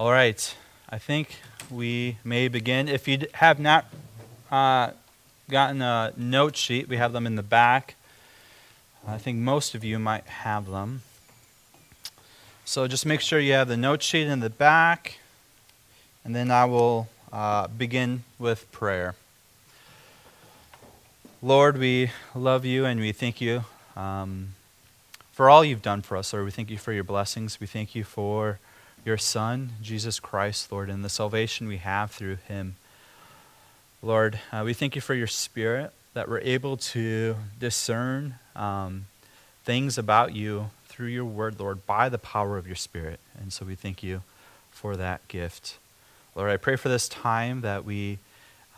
All right, I think we may begin. If you have not uh, gotten a note sheet, we have them in the back. I think most of you might have them. So just make sure you have the note sheet in the back, and then I will uh, begin with prayer. Lord, we love you and we thank you um, for all you've done for us, Lord. We thank you for your blessings. We thank you for your Son, Jesus Christ, Lord, and the salvation we have through him. Lord, uh, we thank you for your Spirit that we're able to discern um, things about you through your word, Lord, by the power of your Spirit. And so we thank you for that gift. Lord, I pray for this time that we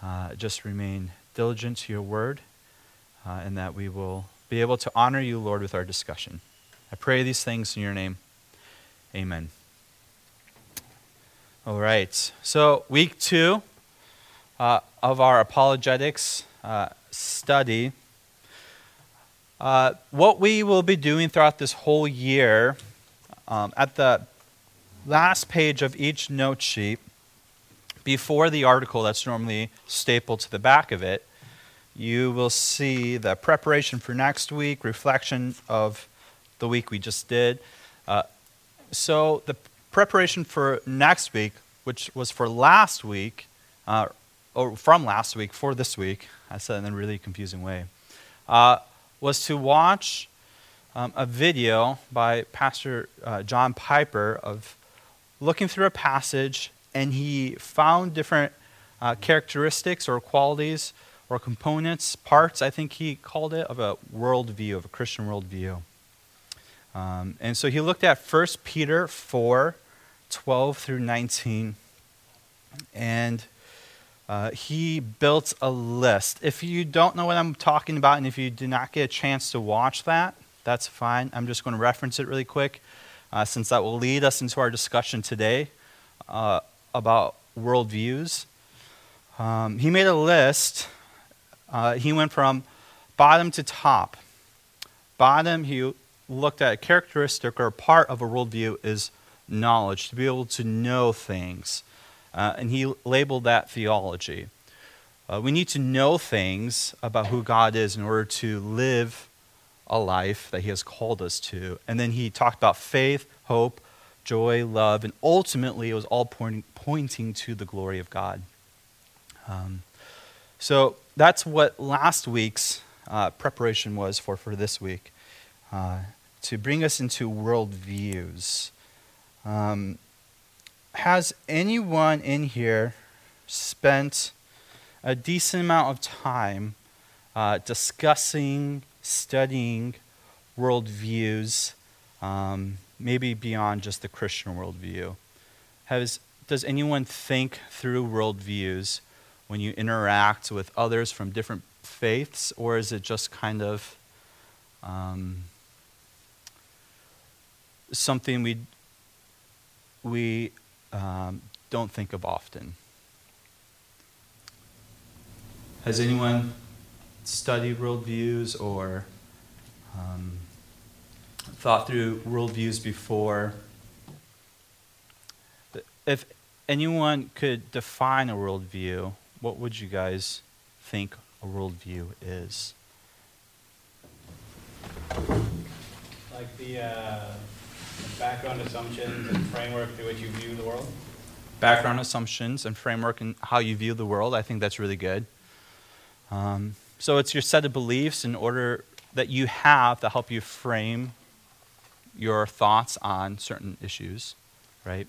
uh, just remain diligent to your word uh, and that we will be able to honor you, Lord, with our discussion. I pray these things in your name. Amen. All right. So, week two uh, of our apologetics uh, study. Uh, what we will be doing throughout this whole year, um, at the last page of each note sheet, before the article that's normally stapled to the back of it, you will see the preparation for next week, reflection of the week we just did. Uh, so, the preparation for next week, which was for last week, uh, or from last week for this week, I said in a really confusing way, uh, was to watch um, a video by Pastor uh, John Piper of looking through a passage, and he found different uh, characteristics or qualities or components, parts, I think he called it, of a worldview, of a Christian worldview. Um, and so he looked at 1 Peter 4 12 through 19, and uh, he built a list. If you don't know what I'm talking about, and if you did not get a chance to watch that, that's fine. I'm just going to reference it really quick, uh, since that will lead us into our discussion today uh, about worldviews. Um, he made a list uh, he went from bottom to top. Bottom, he looked at a characteristic or part of a worldview is knowledge, to be able to know things. Uh, and he labeled that theology. Uh, we need to know things about who God is in order to live a life that he has called us to. And then he talked about faith, hope, joy, love, and ultimately it was all pointing, pointing to the glory of God. Um, so that's what last week's uh, preparation was for, for this week uh, to bring us into worldviews. Um, has anyone in here spent a decent amount of time uh, discussing, studying worldviews, um, maybe beyond just the Christian worldview? Has, does anyone think through worldviews? when you interact with others from different faiths, or is it just kind of um, something we we um, don't think of often? Has anyone studied worldviews or um, thought through worldviews before? If anyone could define a worldview, what would you guys think a worldview is? Like the uh, background assumptions and framework through which you view the world? Background assumptions and framework and how you view the world. I think that's really good. Um, so it's your set of beliefs in order that you have to help you frame your thoughts on certain issues, right?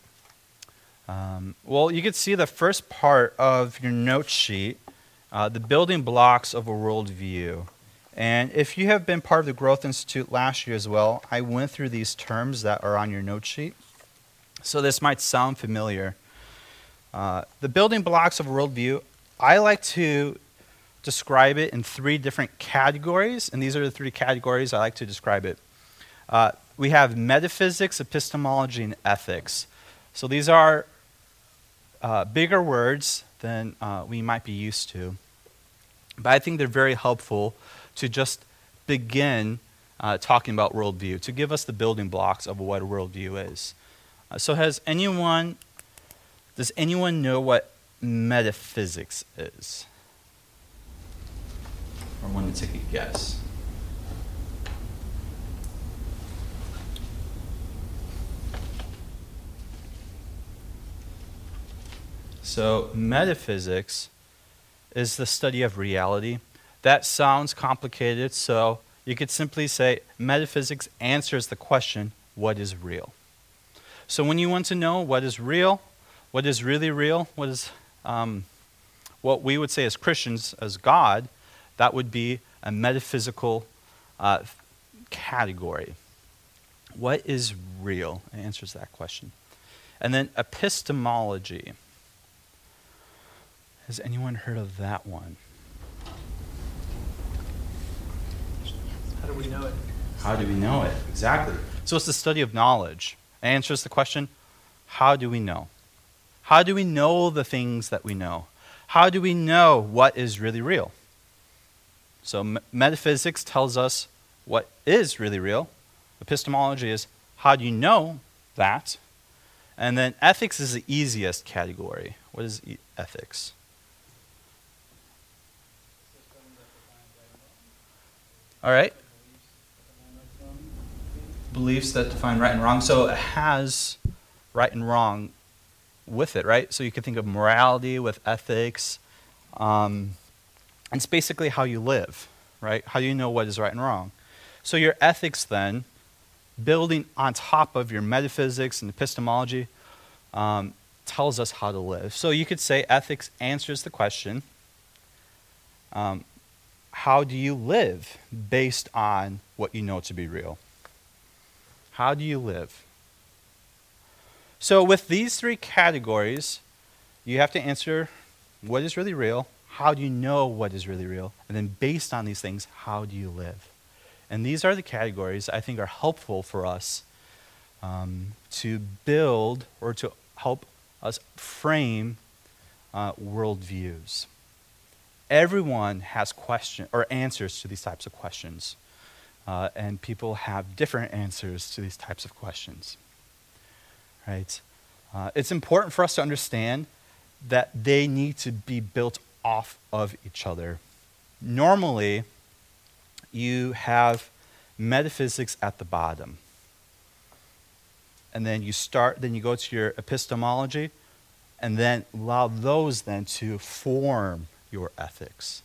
Um, well, you can see the first part of your note sheet, uh, the building blocks of a worldview. And if you have been part of the Growth Institute last year as well, I went through these terms that are on your note sheet. So this might sound familiar. Uh, the building blocks of worldview, I like to describe it in three different categories, and these are the three categories I like to describe it. Uh, we have metaphysics, epistemology, and ethics. So these are uh, bigger words than uh, we might be used to. But I think they're very helpful to just begin uh, talking about worldview, to give us the building blocks of what a worldview is. Uh, so, has anyone Does anyone know what metaphysics is? Or want to take a guess? So, metaphysics is the study of reality. That sounds complicated, so you could simply say metaphysics answers the question what is real? So, when you want to know what is real, what is really real, what is um, what we would say as Christians, as God, that would be a metaphysical uh, category. What is real? It answers that question. And then epistemology. Has anyone heard of that one? Do we know it? How do we know it? Exactly. So it's the study of knowledge. It answers the question how do we know? How do we know the things that we know? How do we know what is really real? So, metaphysics tells us what is really real. Epistemology is how do you know that? And then ethics is the easiest category. What is e- ethics? All right. Beliefs that define right and wrong. So it has right and wrong with it, right? So you can think of morality with ethics. Um, and it's basically how you live, right? How do you know what is right and wrong? So your ethics, then, building on top of your metaphysics and epistemology, um, tells us how to live. So you could say ethics answers the question um, how do you live based on what you know to be real? How do you live? So, with these three categories, you have to answer what is really real, how do you know what is really real, and then based on these things, how do you live? And these are the categories I think are helpful for us um, to build or to help us frame uh, worldviews. Everyone has questions or answers to these types of questions. Uh, and people have different answers to these types of questions. Right? Uh, it's important for us to understand that they need to be built off of each other. Normally, you have metaphysics at the bottom. And then you start, then you go to your epistemology, and then allow those then to form your ethics.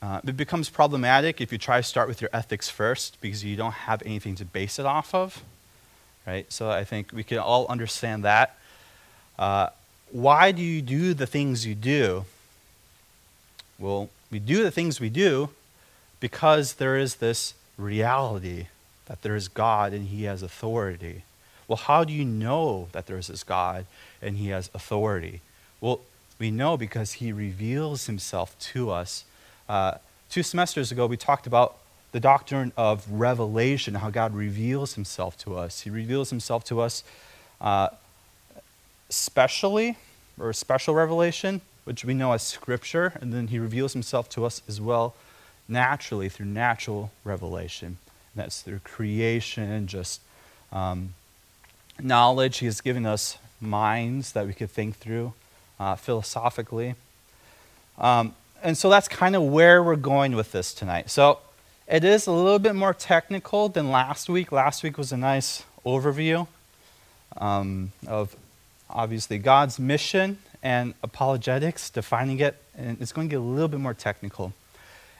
Uh, it becomes problematic if you try to start with your ethics first because you don't have anything to base it off of. Right? So I think we can all understand that. Uh, why do you do the things you do? Well, we do the things we do because there is this reality that there is God and He has authority. Well, how do you know that there is this God and He has authority? Well, we know because He reveals Himself to us. Uh, two semesters ago, we talked about the doctrine of revelation, how God reveals Himself to us. He reveals Himself to us uh, specially, or special revelation, which we know as Scripture, and then He reveals Himself to us as well naturally through natural revelation. And that's through creation, just um, knowledge. He has given us minds that we could think through uh, philosophically. Um, and so that's kind of where we're going with this tonight. So it is a little bit more technical than last week. Last week was a nice overview um, of obviously God's mission and apologetics, defining it, and it's going to get a little bit more technical.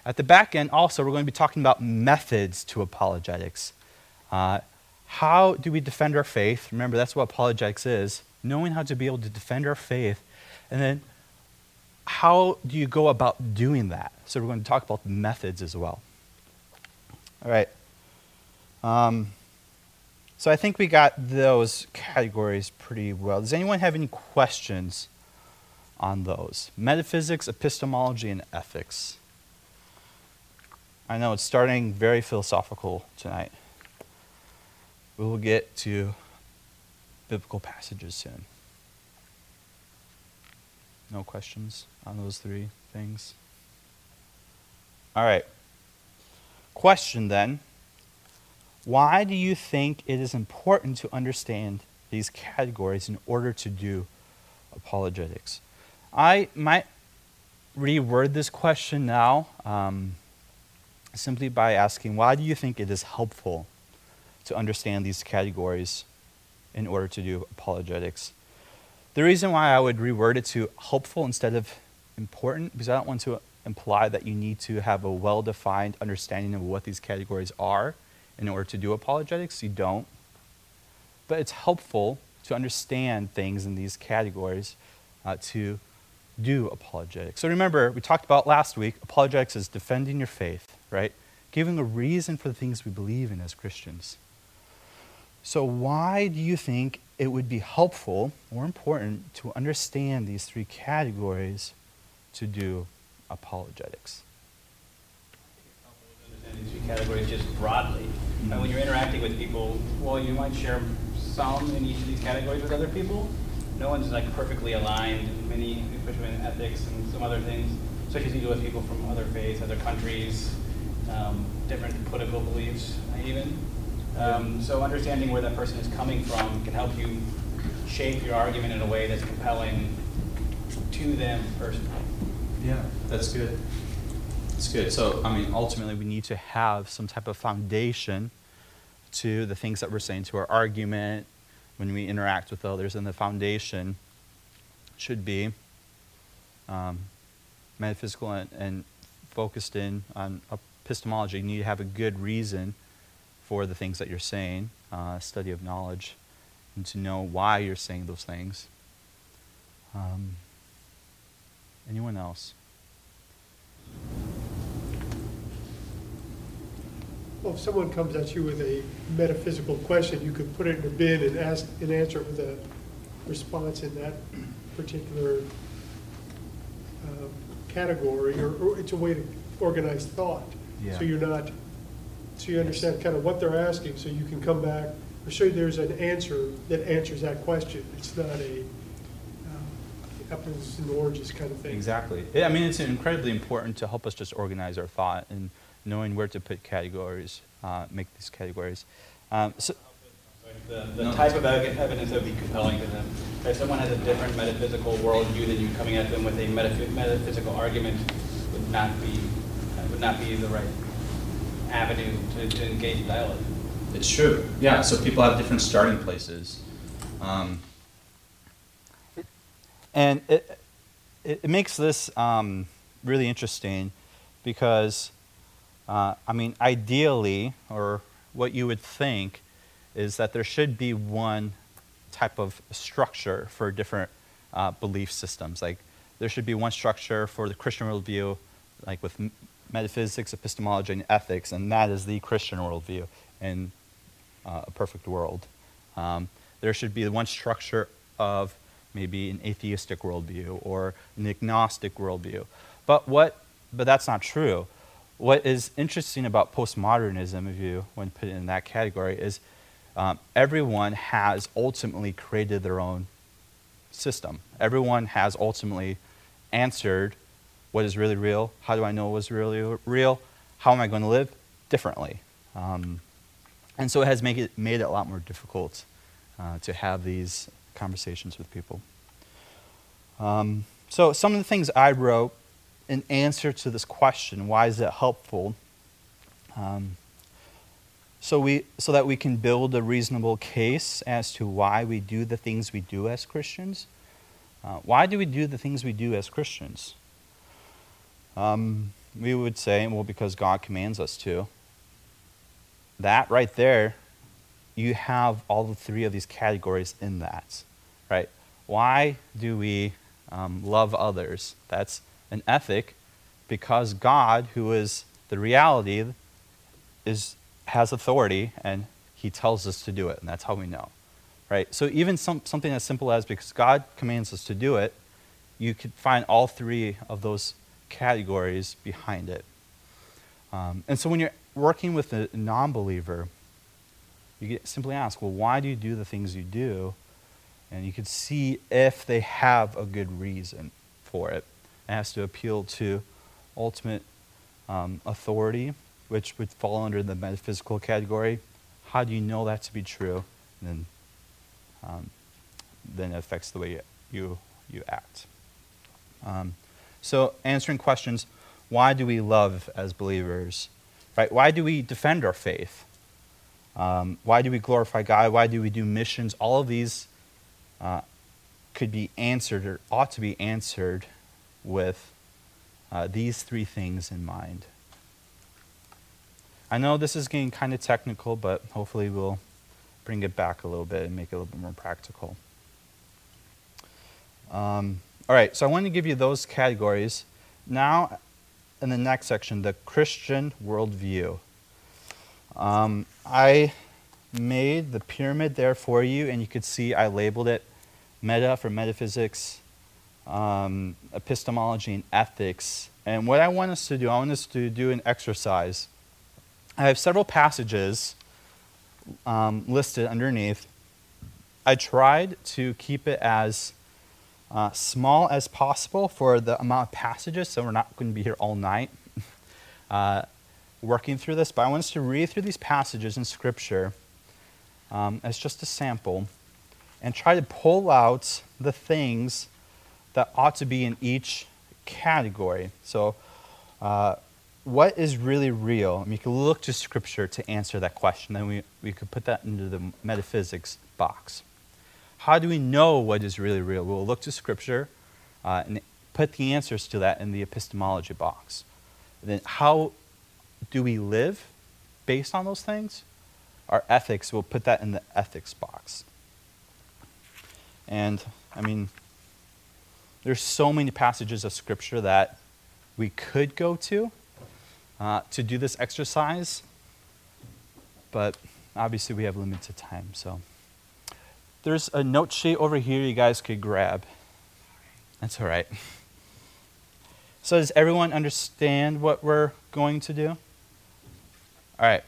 At the back end, also, we're going to be talking about methods to apologetics. Uh, how do we defend our faith? Remember, that's what apologetics is knowing how to be able to defend our faith. And then, how do you go about doing that? So, we're going to talk about methods as well. All right. Um, so, I think we got those categories pretty well. Does anyone have any questions on those? Metaphysics, epistemology, and ethics. I know it's starting very philosophical tonight. We will get to biblical passages soon. No questions on those three things? All right. Question then Why do you think it is important to understand these categories in order to do apologetics. I might reword this question now um, simply by asking why do you think it is helpful to understand these categories in order to do apologetics? The reason why I would reword it to helpful instead of important, because I don't want to imply that you need to have a well defined understanding of what these categories are in order to do apologetics. You don't. But it's helpful to understand things in these categories uh, to do apologetics. So remember, we talked about last week apologetics is defending your faith, right? Giving a reason for the things we believe in as Christians. So, why do you think it would be helpful or important to understand these three categories to do apologetics? These three categories just broadly. And when you're interacting with people, well, you might share some in each of these categories with other people. No one's like perfectly aligned many, especially in ethics and some other things, especially as you deal with people from other faiths, other countries, um, different political beliefs, even. Um, so understanding where that person is coming from can help you shape your argument in a way that's compelling to them personally. Yeah, that's good. That's good. So, I mean, ultimately, we need to have some type of foundation to the things that we're saying to our argument when we interact with others, and the foundation should be um, metaphysical and, and focused in on epistemology. You need to have a good reason for the things that you're saying, uh, study of knowledge, and to know why you're saying those things. Um, anyone else? Well, if someone comes at you with a metaphysical question, you could put it in a bin and ask, and answer it with a response in that particular um, category, or, or it's a way to organize thought. Yeah. So you're not, so you understand kind of what they're asking, so you can come back, or so there's an answer that answers that question. It's not a um, apples and oranges kind of thing. Exactly. I mean, it's incredibly important to help us just organize our thought and knowing where to put categories, uh, make these categories. Um, so, The, the No. type of evidence that would be compelling to them. If someone has a different metaphysical worldview than you coming at them with a metaphy- metaphysical argument would not be, uh, would not be the right avenue to, to engage dialogue. It's true. Yeah. So people have different starting places. Um, and it, it, it makes this um, really interesting because, uh, I mean, ideally, or what you would think, is that there should be one type of structure for different uh, belief systems. Like, there should be one structure for the Christian worldview, like with m- metaphysics, epistemology, and ethics, and that is the Christian worldview in uh, a perfect world. Um, there should be one structure of maybe an atheistic worldview or an agnostic worldview. But what? But that's not true. What is interesting about postmodernism, if you to put it in that category, is um, everyone has ultimately created their own system. Everyone has ultimately answered what is really real. How do I know what's really real? How am I going to live differently? Um, and so it has it, made it a lot more difficult uh, to have these conversations with people. Um, so some of the things I wrote in answer to this question, why is it helpful? Um, so we so that we can build a reasonable case as to why we do the things we do as Christians. Uh, why do we do the things we do as Christians? Um, we would say, well, because God commands us to. That right there, you have all the three of these categories in that, right? Why do we um, love others? That's an ethic, because God, who is the reality, is has authority, and He tells us to do it, and that's how we know, right? So even some, something as simple as because God commands us to do it, you could find all three of those categories behind it. Um, and so when you're working with a non believer, you get, simply ask, well, why do you do the things you do? And you can see if they have a good reason for it. It has to appeal to ultimate um, authority, which would fall under the metaphysical category. How do you know that to be true? And then um, then it affects the way you, you, you act. Um, so, answering questions why do we love as believers? Right? Why do we defend our faith? Um, why do we glorify God? Why do we do missions? All of these uh, could be answered or ought to be answered with uh, these three things in mind. I know this is getting kind of technical, but hopefully we'll bring it back a little bit and make it a little bit more practical. Um, all right, so I want to give you those categories. Now, in the next section, the Christian worldview. Um, I made the pyramid there for you, and you could see I labeled it meta for metaphysics, um, epistemology, and ethics. And what I want us to do, I want us to do an exercise. I have several passages um, listed underneath. I tried to keep it as uh, small as possible for the amount of passages, so we're not going to be here all night uh, working through this. But I want us to read through these passages in Scripture um, as just a sample and try to pull out the things that ought to be in each category. So, uh, what is really real? Mean, you can look to Scripture to answer that question. Then we, we could put that into the metaphysics box. How do we know what is really real? We'll look to Scripture uh, and put the answers to that in the epistemology box. And then, how do we live based on those things? Our ethics, we'll put that in the ethics box. And, I mean, there's so many passages of Scripture that we could go to uh, to do this exercise, but obviously we have limited time, so. There's a note sheet over here you guys could grab. That's all right. So, does everyone understand what we're going to do? All right.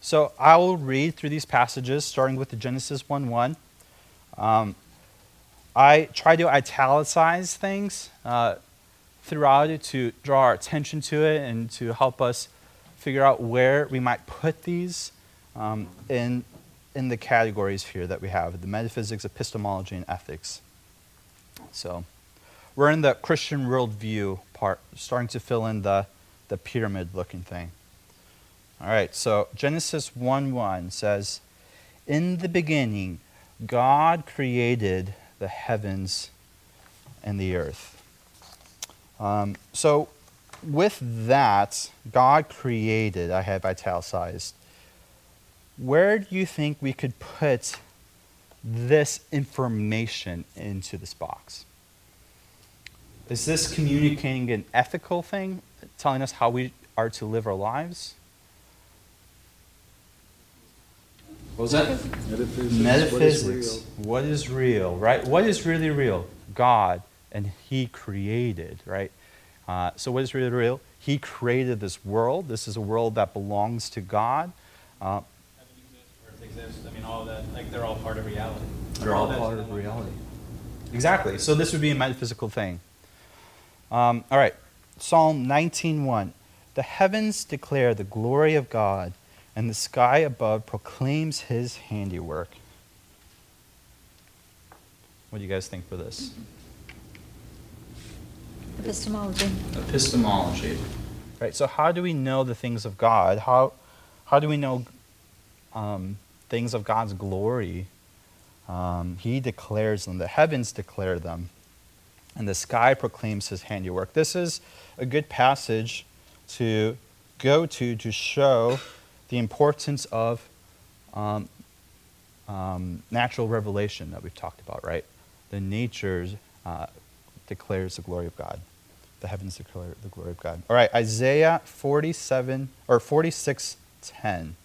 So, I will read through these passages, starting with the Genesis 1 1. Um, I try to italicize things uh, throughout it to draw our attention to it and to help us figure out where we might put these um, in in the categories here that we have the metaphysics, epistemology, and ethics. So we're in the Christian worldview part, starting to fill in the, the pyramid looking thing. All right, so Genesis 1 1 says, In the beginning, God created the heavens and the earth. Um, so, with that, God created, I have italicized, where do you think we could put this information into this box? Is this communicating an ethical thing, telling us how we are to live our lives? What was that? Metaphysics. Metaphysics. What is real, right? What is really real? God, and He created, right? Uh, so, what is really real? He created this world. This is a world that belongs to God. Uh, exist. I mean, all of that, like, they're all part of reality. They're all part of reality. Exactly. So this would be a metaphysical thing. Um, all right. Psalm 19:1. The heavens declare the glory of God, and the sky above proclaims his handiwork. What do you guys think for this? Epistemology. Epistemology. Right. So how do we know the things of God? How how do we know um, things of God's glory. Um, he declares them, the heavens declare them, and the sky proclaims his handiwork. This is a good passage to go to to show the importance of um, um, natural revelation that we've talked about, right? The nature uh, declares the glory of God. The heavens declare the glory of God. All right, Isaiah 47 or 46 10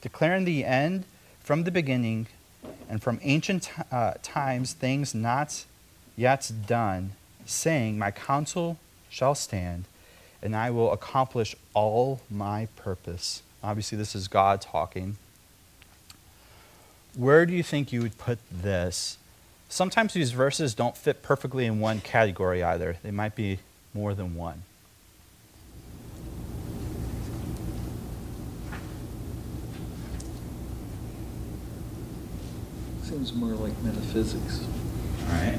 declaring the end from the beginning and from ancient uh, times things not yet done, saying, My counsel shall stand, and I will accomplish all my purpose. Obviously, this is God talking. Where do you think you would put this? Sometimes these verses don't fit perfectly in one category either, they might be more than one. Seems more like metaphysics. All right.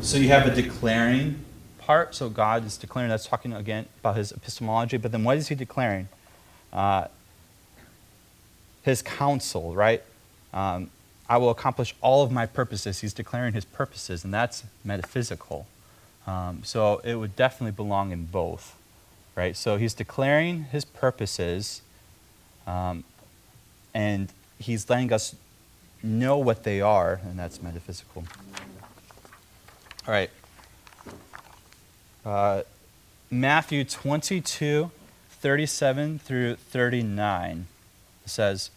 So you have a declaring part. So God is declaring. That's talking again about his epistemology. But then what is he declaring? Uh, his counsel, right? Um, I will accomplish all of my purposes. He's declaring his purposes, and that's metaphysical. Um, so it would definitely belong in both, right? So he's declaring his purposes, um, and he's letting us know what they are, and that's metaphysical. All right. Uh, Matthew 22, 37 through 39 says,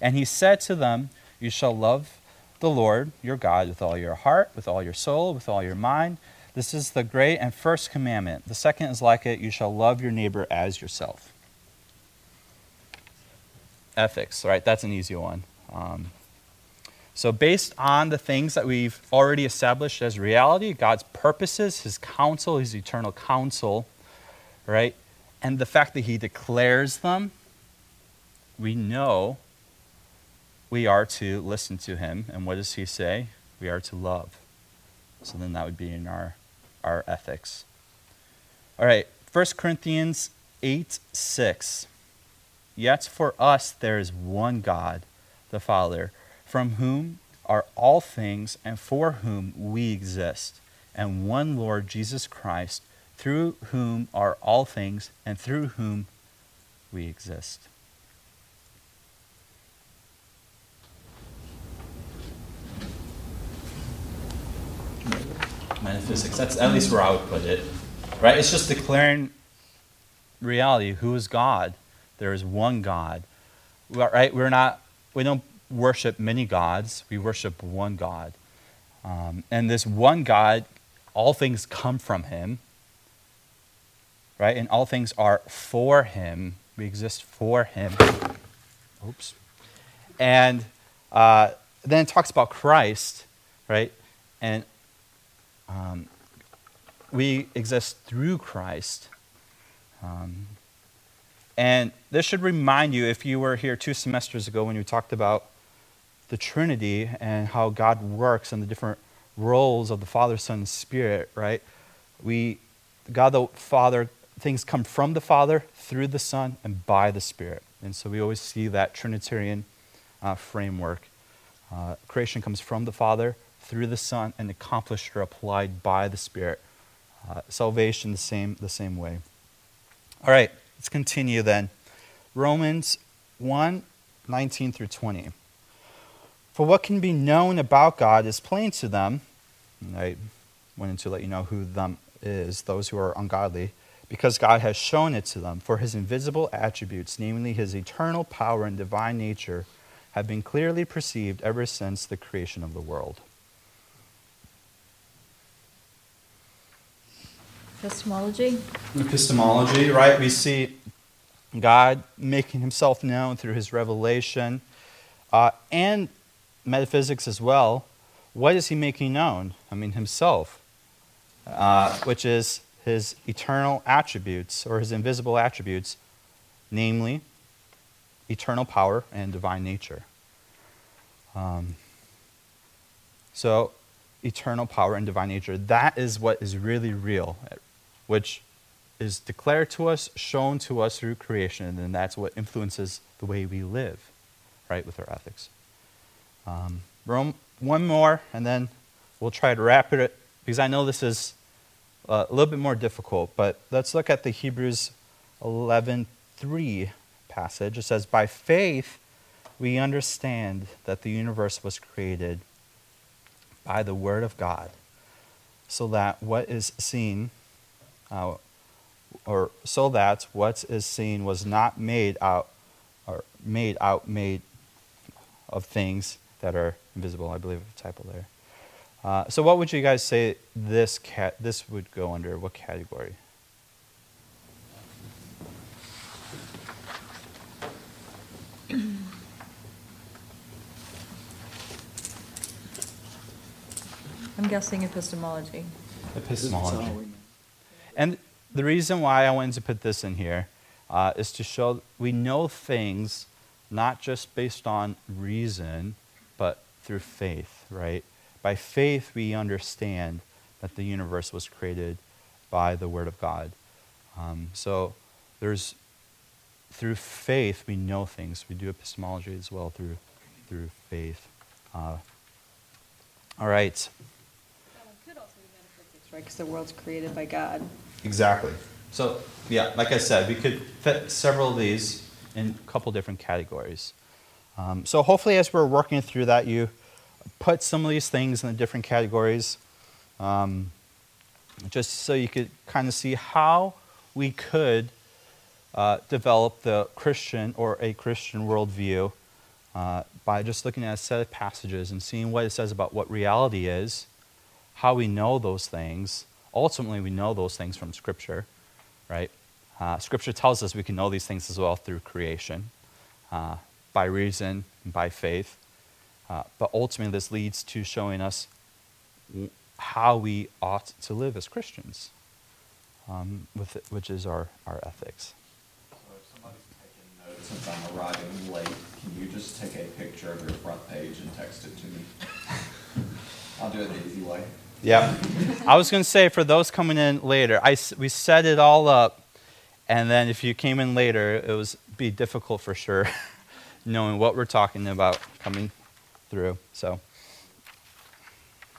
And he said to them, You shall love the Lord your God with all your heart, with all your soul, with all your mind. This is the great and first commandment. The second is like it you shall love your neighbor as yourself. Ethics, right? That's an easy one. Um, so, based on the things that we've already established as reality, God's purposes, His counsel, His eternal counsel, right, and the fact that He declares them, we know we are to listen to Him. And what does He say? We are to love. So, then that would be in our, our ethics. All right, 1 Corinthians 8 6. Yet for us there is one God, the Father from whom are all things and for whom we exist, and one Lord Jesus Christ, through whom are all things and through whom we exist. Metaphysics, that's at least where I would put it. Right? It's just declaring reality. Who is God? There is one God. Right? We're not we don't worship many gods, we worship one God. Um, and this one God, all things come from him, right? And all things are for him. We exist for him. Oops. And uh, then it talks about Christ, right? And um, we exist through Christ. Um, and this should remind you, if you were here two semesters ago when we talked about the Trinity and how God works and the different roles of the Father, Son, and Spirit, right? We, God the Father, things come from the Father, through the Son, and by the Spirit. And so we always see that Trinitarian uh, framework. Uh, creation comes from the Father, through the Son, and accomplished or applied by the Spirit. Uh, salvation, the same, the same way. All right, let's continue then. Romans 1 19 through 20. For what can be known about God is plain to them. And I wanted to let you know who them is, those who are ungodly, because God has shown it to them. For his invisible attributes, namely his eternal power and divine nature, have been clearly perceived ever since the creation of the world. Epistemology? Epistemology, right? We see God making himself known through his revelation. Uh, and metaphysics as well, what is he making known? I mean, himself, uh, which is his eternal attributes or his invisible attributes, namely eternal power and divine nature. Um, so, eternal power and divine nature, that is what is really real, which is declared to us, shown to us through creation, and that's what influences the way we live, right, with our ethics. Um, one more, and then we'll try to wrap it because I know this is uh, a little bit more difficult. But let's look at the Hebrews 11:3 passage. It says, "By faith we understand that the universe was created by the word of God, so that what is seen, uh, or so that what is seen was not made out, or made out made of things." That are invisible. I believe a typo there. Uh, so, what would you guys say this cat this would go under? What category? I'm guessing epistemology. Epistemology. And the reason why I wanted to put this in here uh, is to show we know things not just based on reason, but through faith, right? By faith, we understand that the universe was created by the Word of God. Um, so there's through faith we know things. We do epistemology as well through through faith. Uh, all right. could also be metaphysics, right? Because the world's created by God. Exactly. So yeah, like I said, we could fit several of these in a couple different categories. Um, so hopefully, as we're working through that, you put some of these things in the different categories, um, just so you could kind of see how we could uh, develop the Christian or a Christian worldview uh, by just looking at a set of passages and seeing what it says about what reality is, how we know those things. Ultimately, we know those things from Scripture, right? Uh, scripture tells us we can know these things as well through creation, uh, by reason and by faith. Uh, but ultimately, this leads to showing us how we ought to live as Christians, um, with it, which is our, our ethics. So if somebody's taking notes since I'm arriving late, can you just take a picture of your front page and text it to me? I'll do it the easy way. Yeah. I was going to say for those coming in later, I, we set it all up, and then if you came in later, it was be difficult for sure knowing what we're talking about coming through. So,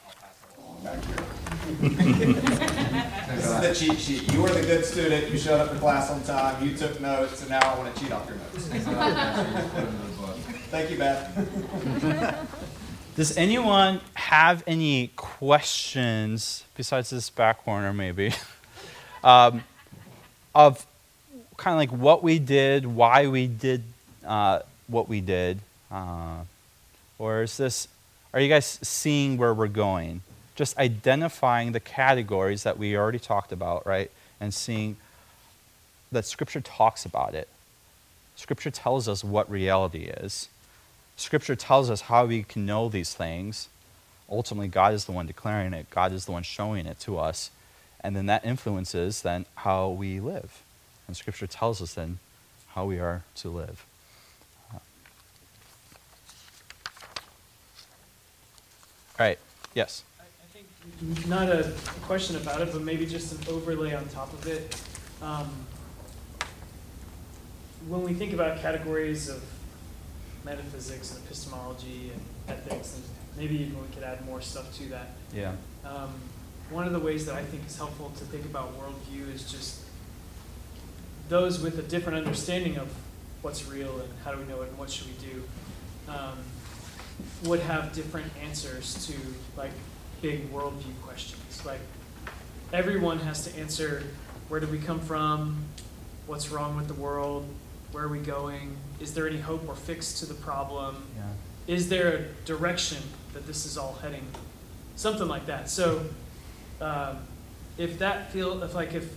I'll pass it along back here. This is the cheat sheet. You were the good student, you showed up to class on time, you took notes, and now I want to cheat off your notes. Thank you, Beth. does anyone have any questions besides this back corner, maybe, um, of kind of like what we did, why we did uh, what we did, uh, or is this? Are you guys seeing where we're going? Just identifying the categories that we already talked about, right? And seeing that Scripture talks about it. Scripture tells us what reality is. Scripture tells us how we can know these things. Ultimately, God is the one declaring it. God is the one showing it to us. And then that influences then how we live. And Scripture tells us then how we are to live. All right. Yes. I I think not a question about it, but maybe just an overlay on top of it. Um, When we think about categories of metaphysics and epistemology and ethics, and maybe even we could add more stuff to that. Yeah. Um, one of the ways that I think is helpful to think about worldview is just those with a different understanding of what's real and how do we know it and what should we do um, would have different answers to like big worldview questions. Like everyone has to answer where do we come from, what's wrong with the world, where are we going, is there any hope or fix to the problem, Yeah. is there a direction that this is all heading? Something like that. So um, if that feel if like if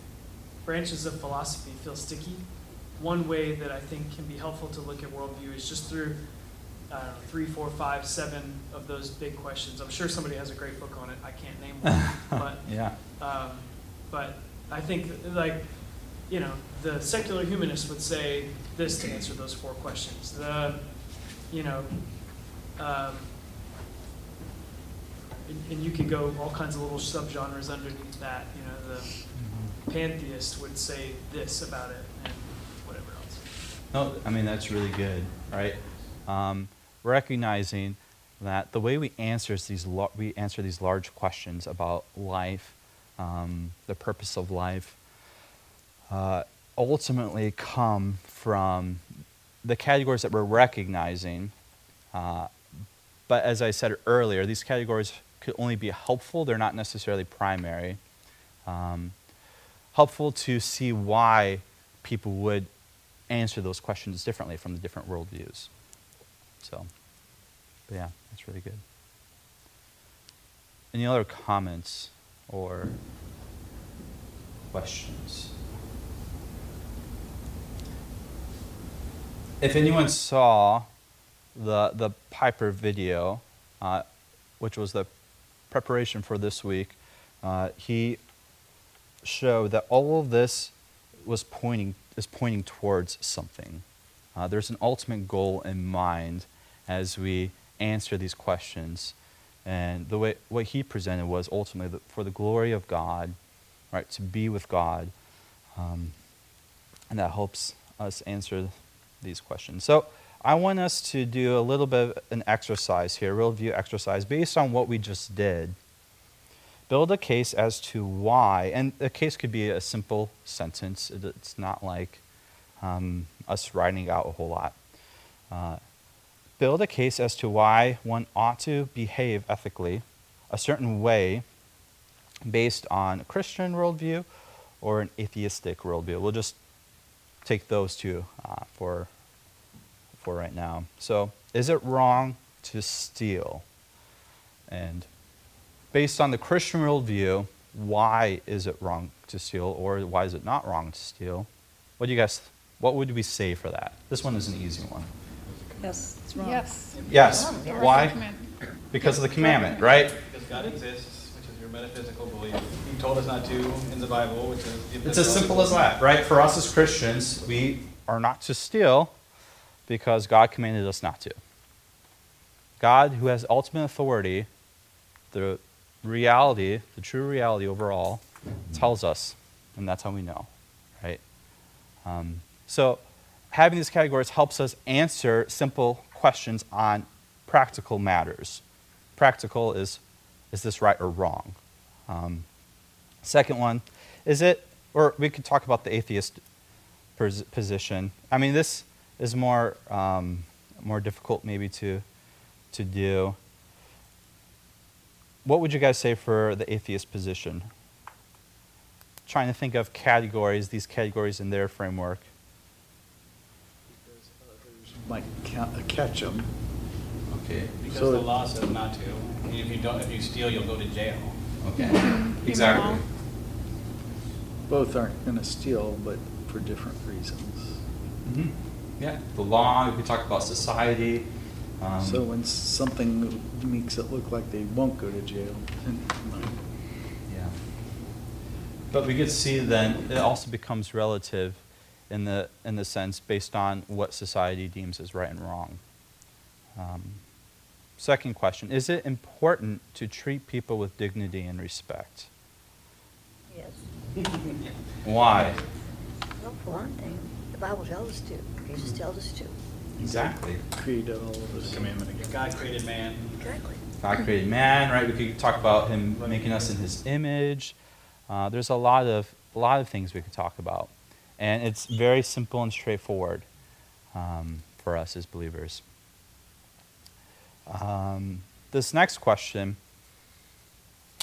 branches of philosophy feel sticky one way that i think can be helpful to look at worldview is just through I don't know, three four five seven of those big questions i'm sure somebody has a great book on it i can't name one but Yeah. um, but I think like you know the secular humanist would say this to answer those four questions. The you know um, and, and you could go all kinds of little subgenres underneath that. You know the pantheist would say this about it and whatever else. No, I mean that's really good, right? Um, recognizing that the way we answer these we answer these large questions about life, um, the purpose of life, uh, ultimately come from the categories that we're recognizing. Uh, but as I said earlier, these categories could only be helpful; they're not necessarily primary. Um, helpful to see why people would answer those questions differently from the different worldviews. So, but yeah, that's really good. Any other comments or questions? If anyone saw the the Piper video, uh, which was the preparation for this week, uh, he showed that all of this was pointing is pointing towards something. Uh, there's an ultimate goal in mind as we answer these questions. And the way what he presented was ultimately for the glory of God, right? To be with God, um, and that helps us answer these questions. So I want us to do a little bit of an exercise here, worldview exercise, based on what we just did. Build a case as to why, and the case could be a simple sentence. It's not like um, us writing out a whole lot. Uh, build a case as to why one ought to behave ethically a certain way based on a Christian worldview or an atheistic worldview. We'll just take those two uh, for, for right now. So, is it wrong to steal? And based on the Christian worldview, why is it wrong to steal or why is it not wrong to steal? What do you guys, what would we say for that? This one is an easy one. Yes, it's wrong. Yes. Yes. Yeah. Why? Command. Because of the commandment, right? Because God exists, which is your metaphysical belief. He told us not to in the Bible, which is. the It's as simple as that, right? For us as Christians, we are not to steal because God commanded us not to. God, who has ultimate authority, the reality, the true reality overall, tells us, and that's how we know, right? Um, so, having these categories helps us answer simple questions on practical matters. Practical is, is this right or wrong? Um, Second one, is it, or we could talk about the atheist pos- position. I mean, this is more, um, more difficult maybe to, to do. What would you guys say for the atheist position? Trying to think of categories, these categories in their framework. Because others Might ca- catch them. Okay. Because So- the law says not to. And if you don't, if you steal, you'll go to jail. Okay. Exactly. Both aren't going to steal, but for different reasons. hmm Yeah. The law, we talk about society. Um, So when something makes it look like they won't go to jail, then. Yeah. But we could see then it also becomes relative in the in the sense based on what society deems as right and wrong. Um, second question: Is it important to treat people with dignity and respect? Yes. Why? Well, for one thing, the Bible tells us to. Jesus tells us to. Exactly. created all of us. Commandment again. God created man. Exactly. God created man, right? We could talk about him making us in his image. Uh, there's a lot of a lot of things we could talk about, and it's very simple and straightforward um, for us as believers. Um, this next question,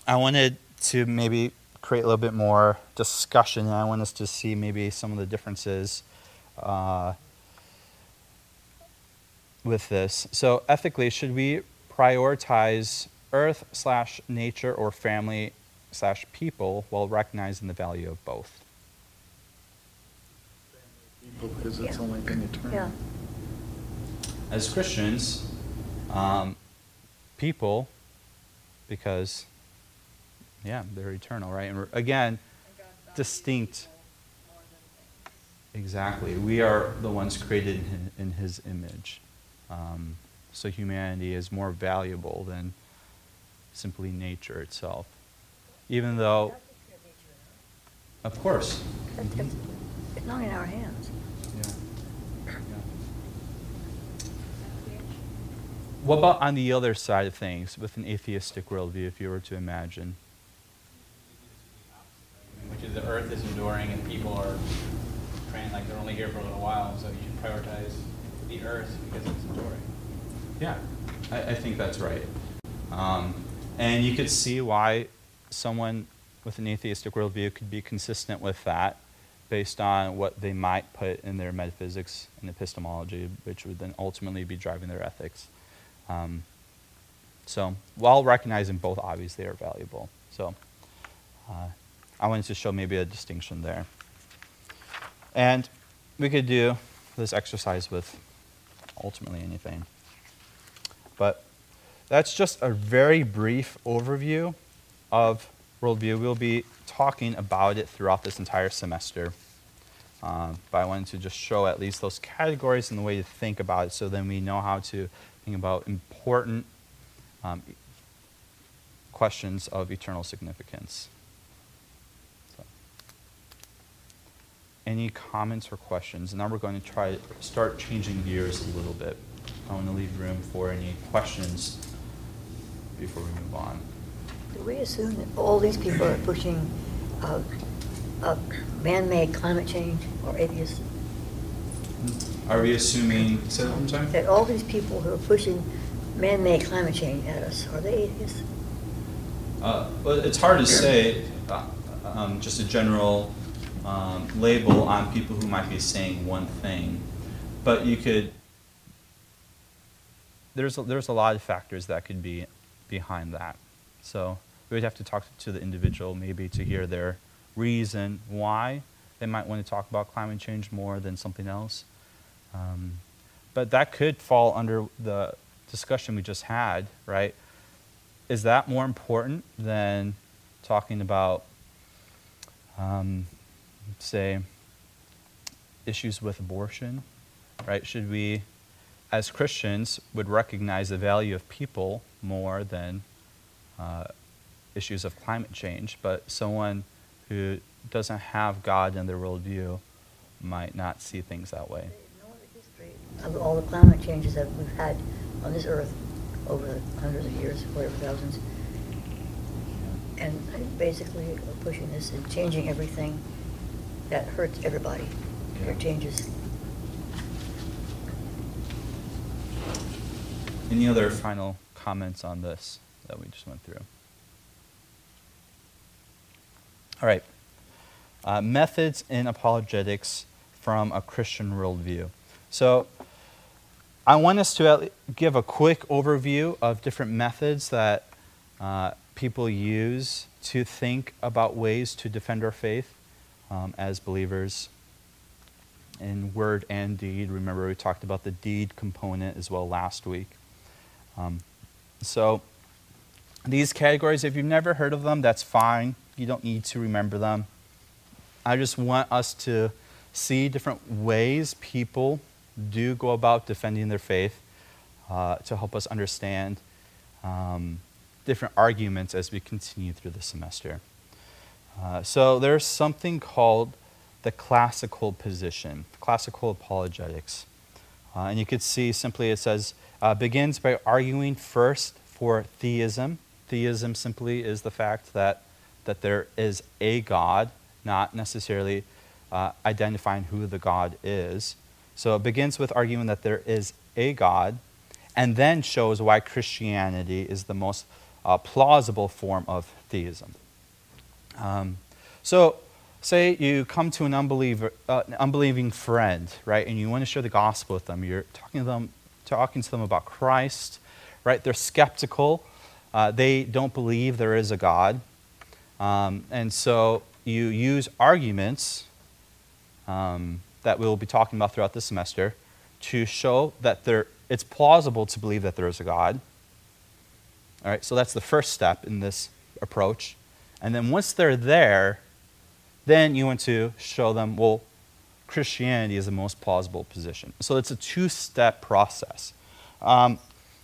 I wanted to maybe create a little bit more discussion, and I want us to see maybe some of the differences. Uh, with this. So ethically, should we prioritize earth slash nature or family slash people while recognizing the value of both? Because it's Yeah. only been eternal. Yeah. As Christians, um, people, because, yeah, they're eternal, right? And we're, again, distinct. Exactly. We are the ones created in his, in his image. Um, so humanity is more valuable than simply nature itself. Even though, of course. It's, it's, it's not in our hands. Yeah. Yeah. What about on the other side of things, with an atheistic worldview, if you were to imagine? Which is the earth is enduring and people are trying, like they're only here for a little while, so you should prioritize the earth because it's enduring. Yeah, I, I think that's right. Um, and you could see why someone with an atheistic worldview could be consistent with that based on what they might put in their metaphysics and epistemology, which would then ultimately be driving their ethics. Um, so, while recognizing both obviously are valuable. So, uh, I wanted to show maybe a distinction there. And we could do this exercise with ultimately anything. But that's just a very brief overview of worldview. We'll be talking about it throughout this entire semester. Um, but I wanted to just show at least those categories and the way to think about it so then we know how to talking about important um, questions of eternal significance. So. Any comments or questions? Now we're going to try start changing gears a little bit. I want to leave room for any questions before we move on. Do we assume that all these people are pushing uh, uh, man-made climate change or atheists? Are we assuming? Say that one time. That all these people who are pushing man-made climate change at us, are they atheists? Uh, well, it's hard to say. Uh, um, just a general um, label on people who might be saying one thing, but you could. There's a, there's a lot of factors that could be behind that. So we would have to talk to the individual maybe to hear their reason why they might want to talk about climate change more than something else. Um, but that could fall under the discussion we just had, right? Is that more important than talking about, um, say, issues with abortion, right? Should we, as Christians, would recognize the value of people more than uh, issues of climate change, but someone who doesn't have God in their worldview might not see things that way. They know the history of all the climate changes that we've had on this earth over hundreds of years, whatever thousands. And basically we're pushing this and changing everything that hurts everybody. It changes. Any other final comments on this that we just went through? All right. Uh, methods in apologetics from a Christian worldview. So, I want us to give a quick overview of different methods that uh, people use to think about ways to defend our faith um, as believers in word and deed. Remember, we talked about the deed component as well last week. Um, so, these categories, if you've never heard of them, that's fine. You don't need to remember them. I just want us to see different ways people do go about defending their faith uh, to help us understand um, different arguments as we continue through the semester. Uh, so there's something called the classical position, classical apologetics. Uh, and you could see simply it says, uh, begins by arguing first for theism. Theism simply is the fact that, that there is a God, not necessarily uh, identifying who the God is. So it begins with arguing that there is a God, and then shows why Christianity is the most uh, plausible form of theism. Um, so, say you come to an unbeliever, uh, an unbelieving friend, right, and you want to share the gospel with them. You're talking to them, talking to them about Christ, right? They're skeptical. Uh, they don't believe there is a God, um, and so you use arguments um, that we'll be talking about throughout the semester to show that there, it's plausible to believe that there is a God. All right, so that's the first step in this approach. And then once they're there, then you want to show them, well, Christianity is the most plausible position. So it's a two step process. Um,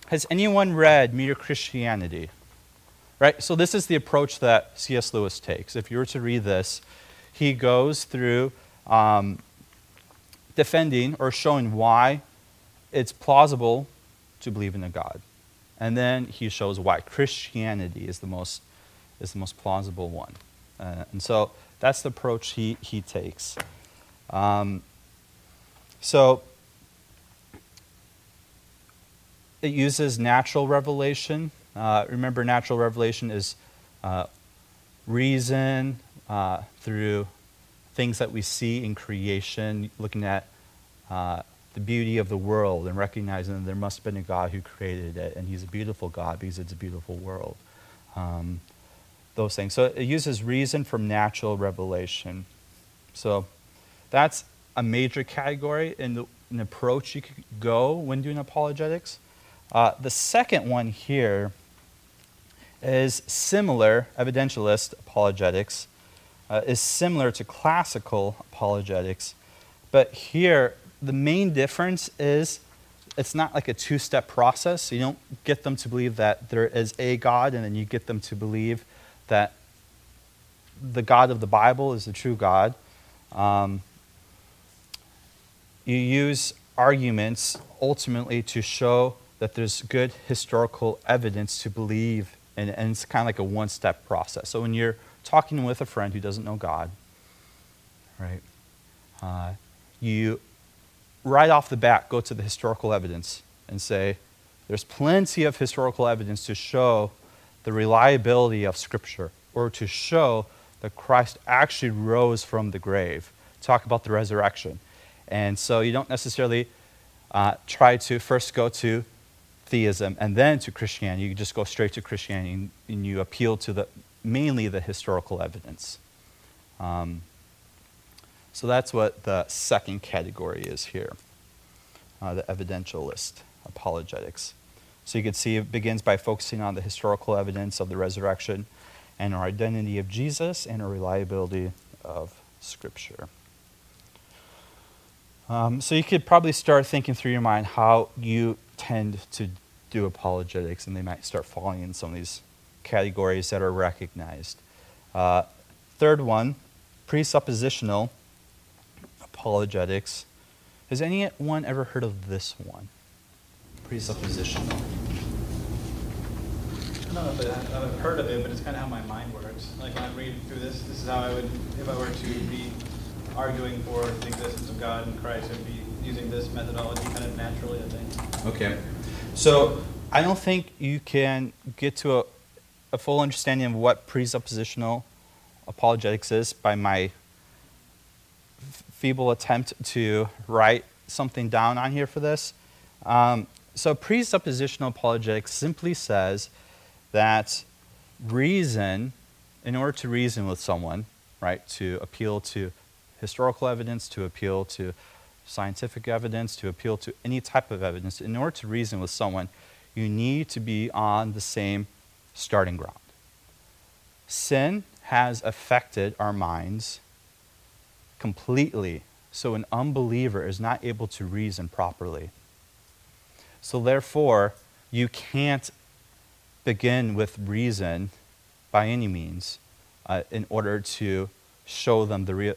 has anyone read Mere Christianity? Right? So this is the approach that C.S. Lewis takes. If you were to read this, he goes through um, defending or showing why it's plausible to believe in a God. And then he shows why Christianity is the most, is the most plausible one. Uh, and so that's the approach he, he takes. Um, so it uses natural revelation. Uh, remember, natural revelation is uh, reason uh, through things that we see in creation, looking at uh, the beauty of the world and recognizing that there must have been a God who created it, and He's a beautiful God because it's a beautiful world. Um, those things. So it uses reason from natural revelation. So that's a major category in the, an approach you could go when doing apologetics. Uh, the second one here is similar, evidentialist apologetics, uh, is similar to classical apologetics, but here the main difference is it's not like a two step process. You don't get them to believe that there is a God, and then you get them to believe that the God of the Bible is the true God. Um, you use arguments ultimately to show that there's good historical evidence to believe, and, and it's kind of like a one step process. So when you're talking with a friend who doesn't know God, right, uh, you right off the bat go to the historical evidence and say, there's plenty of historical evidence to show the reliability of Scripture or to show that Christ actually rose from the grave. Talk about the resurrection. And so you don't necessarily uh, try to first go to theism and then to Christianity. You just go straight to Christianity and, and you appeal to the, mainly the historical evidence. Um, so that's what the second category is here uh, the evidentialist apologetics. So you can see it begins by focusing on the historical evidence of the resurrection and our identity of Jesus and our reliability of Scripture. Um, so you could probably start thinking through your mind how you tend to do apologetics, and they might start falling in some of these categories that are recognized. Uh, third one, presuppositional apologetics. Has anyone ever heard of this one? Presuppositional. I don't know if I- I've heard of it, but it's kind of how my mind works. Like when I read through this, this is how I would, if I were to be arguing for the existence of God and Christ, I'd be using this methodology kind of naturally, I think. Okay. So I don't think you can get to a, a full understanding of what presuppositional apologetics is by my feeble attempt to write something down on here for this. Um, so presuppositional apologetics simply says that reason, in order to reason with someone, right, to appeal to historical evidence, to appeal to scientific evidence, to appeal to any type of evidence, in order to reason with someone, you need to be on the same starting ground. Sin has affected our minds completely, so an unbeliever is not able to reason properly. So, therefore, you can't begin with reason by any means uh, in order to show them the, rea-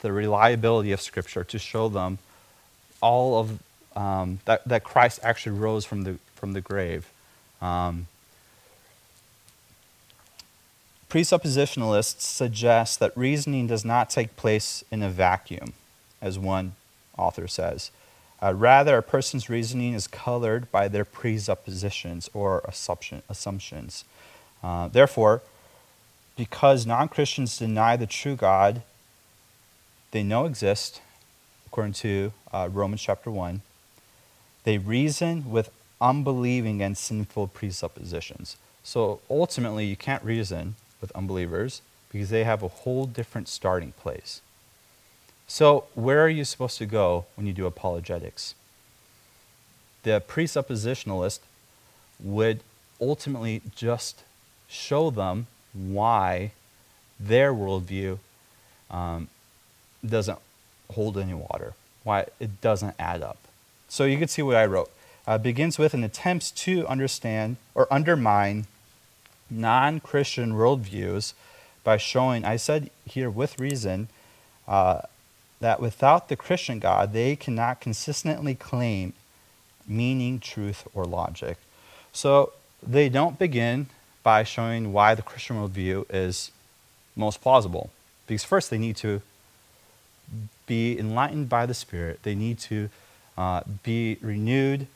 the reliability of Scripture, to show them all of um, that, that Christ actually rose from the, from the grave. Um, presuppositionalists suggest that reasoning does not take place in a vacuum, as one author says. Uh, rather, a person's reasoning is colored by their presuppositions or assumption, assumptions. Uh, therefore, because non Christians deny the true God they know exist, according to uh, Romans chapter 1, they reason with unbelieving and sinful presuppositions. So ultimately, you can't reason with unbelievers because they have a whole different starting place. So, where are you supposed to go when you do apologetics? The presuppositionalist would ultimately just show them why their worldview um, doesn't hold any water, why it doesn't add up. So, you can see what I wrote. Uh, begins with an attempt to understand or undermine non Christian worldviews by showing, I said here with reason, uh, that without the Christian God, they cannot consistently claim meaning, truth, or logic. So they don't begin by showing why the Christian worldview is most plausible. Because first, they need to be enlightened by the Spirit, they need to uh, be renewed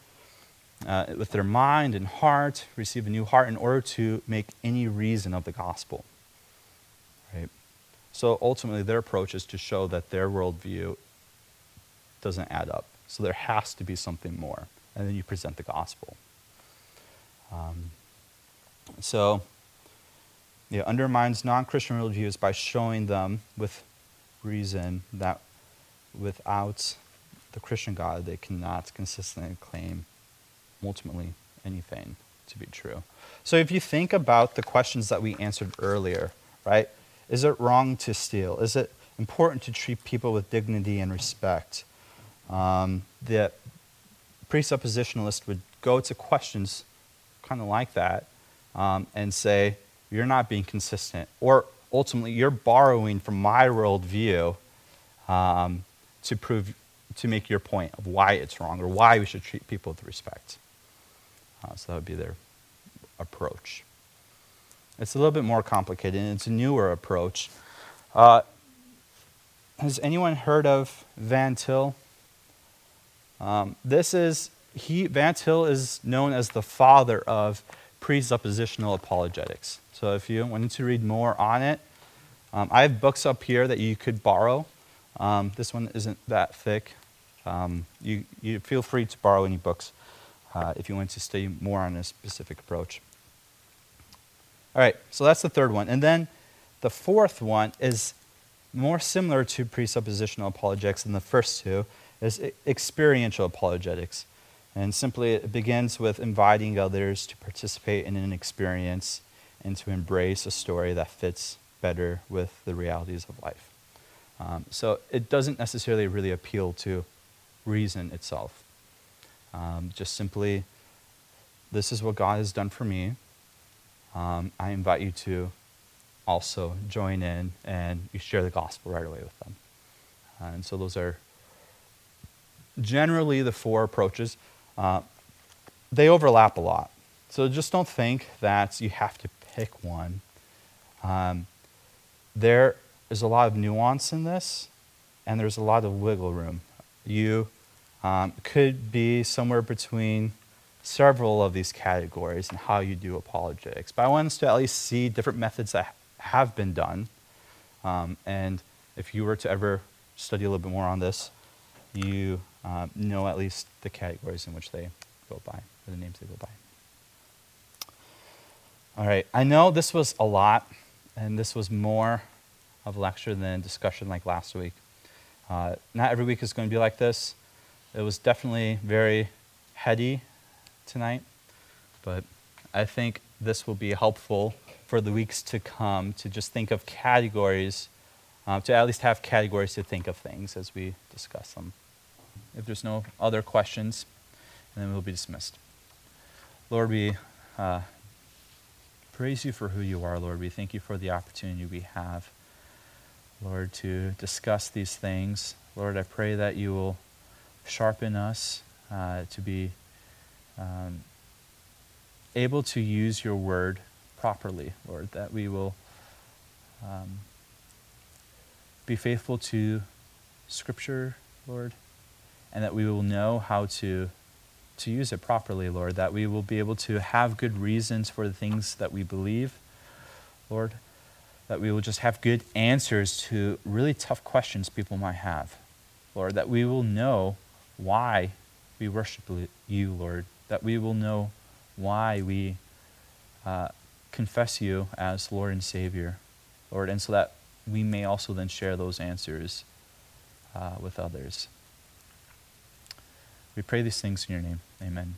uh, with their mind and heart, receive a new heart in order to make any reason of the gospel. Right? So ultimately, their approach is to show that their worldview doesn't add up. So there has to be something more. And then you present the gospel. Um, so, it undermines non Christian worldviews by showing them with reason that without the Christian God, they cannot consistently claim ultimately anything to be true. So, if you think about the questions that we answered earlier, right? Is it wrong to steal? Is it important to treat people with dignity and respect? Um, the presuppositionalist would go to questions kind of like that um, and say, you're not being consistent. Or ultimately, you're borrowing from my worldview um, to prove, to make your point of why it's wrong or why we should treat people with respect. Uh, so that would be their approach. It's a little bit more complicated, and it's a newer approach. Uh, has anyone heard of Van Til? Um, this is he Van Til is known as the father of presuppositional apologetics. So if you wanted to read more on it, um, I have books up here that you could borrow. Um, this one isn't that thick. Um, you, you feel free to borrow any books uh, if you want to study more on a specific approach. All right, so that's the third one. And then the fourth one is more similar to presuppositional apologetics than the first two, is experiential apologetics. And simply, it begins with inviting others to participate in an experience and to embrace a story that fits better with the realities of life. Um, so it doesn't necessarily really appeal to reason itself. Um, just simply, this is what God has done for me. Um, I invite you to also join in and you share the gospel right away with them. Uh, and so those are generally the four approaches. Uh, they overlap a lot. So just don't think that you have to pick one. Um, there is a lot of nuance in this, and there's a lot of wiggle room. You um, could be somewhere between several of these categories and how you do apologetics. But I want us to at least see different methods that have been done. Um, and if you were to ever study a little bit more on this, you uh, know at least the categories in which they go by, or the names they go by. All right, I know this was a lot, and this was more of a lecture than discussion like last week. Uh, not every week is going to be like this. It was definitely very heady tonight, but I think this will be helpful for the weeks to come to just think of categories, uh, to at least have categories to think of things as we discuss them. If there's no other questions, then we'll be dismissed. Lord, we uh, praise you for who you are, Lord. We thank you for the opportunity we have, Lord, to discuss these things. Lord, I pray that you will sharpen us uh, to be um, able to use your word properly, Lord, that we will um, be faithful to Scripture, Lord, and that we will know how to, to use it properly, Lord, that we will be able to have good reasons for the things that we believe, Lord, that we will just have good answers to really tough questions people might have, Lord, that we will know why we worship you, Lord, that we will know why we uh, confess you as Lord and Savior, Lord, and so that we may also then share those answers uh, with others. We pray these things in your name. Amen.